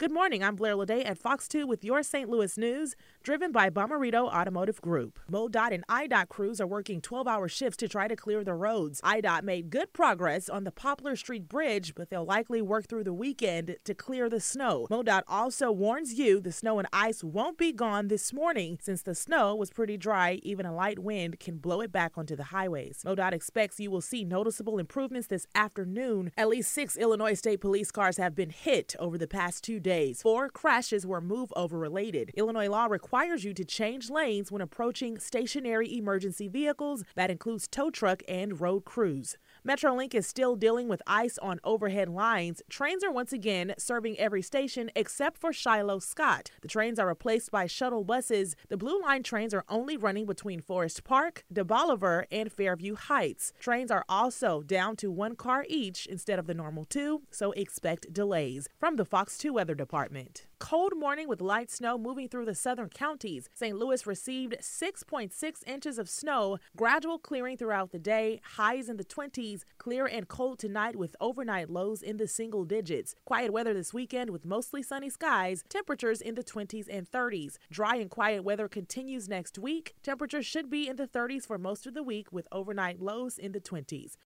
Good morning. I'm Blair Lede at Fox 2 with your St. Louis news, driven by Bomarito Automotive Group. MoDOT and IDOT crews are working 12 hour shifts to try to clear the roads. IDOT made good progress on the Poplar Street Bridge, but they'll likely work through the weekend to clear the snow. MoDOT also warns you the snow and ice won't be gone this morning since the snow was pretty dry. Even a light wind can blow it back onto the highways. MoDOT expects you will see noticeable improvements this afternoon. At least six Illinois State Police cars have been hit over the past two days days. Four crashes were move over related. Illinois law requires you to change lanes when approaching stationary emergency vehicles. That includes tow truck and road crews. Metrolink is still dealing with ice on overhead lines. Trains are once again serving every station except for Shiloh Scott. The trains are replaced by shuttle buses. The Blue Line trains are only running between Forest Park, DeBaliviere, and Fairview Heights. Trains are also down to one car each instead of the normal two, so expect delays. From the Fox 2 Weather Department. Cold morning with light snow moving through the southern counties. St. Louis received 6.6 inches of snow, gradual clearing throughout the day, highs in the 20s, clear and cold tonight with overnight lows in the single digits. Quiet weather this weekend with mostly sunny skies, temperatures in the 20s and 30s. Dry and quiet weather continues next week. Temperatures should be in the 30s for most of the week with overnight lows in the 20s.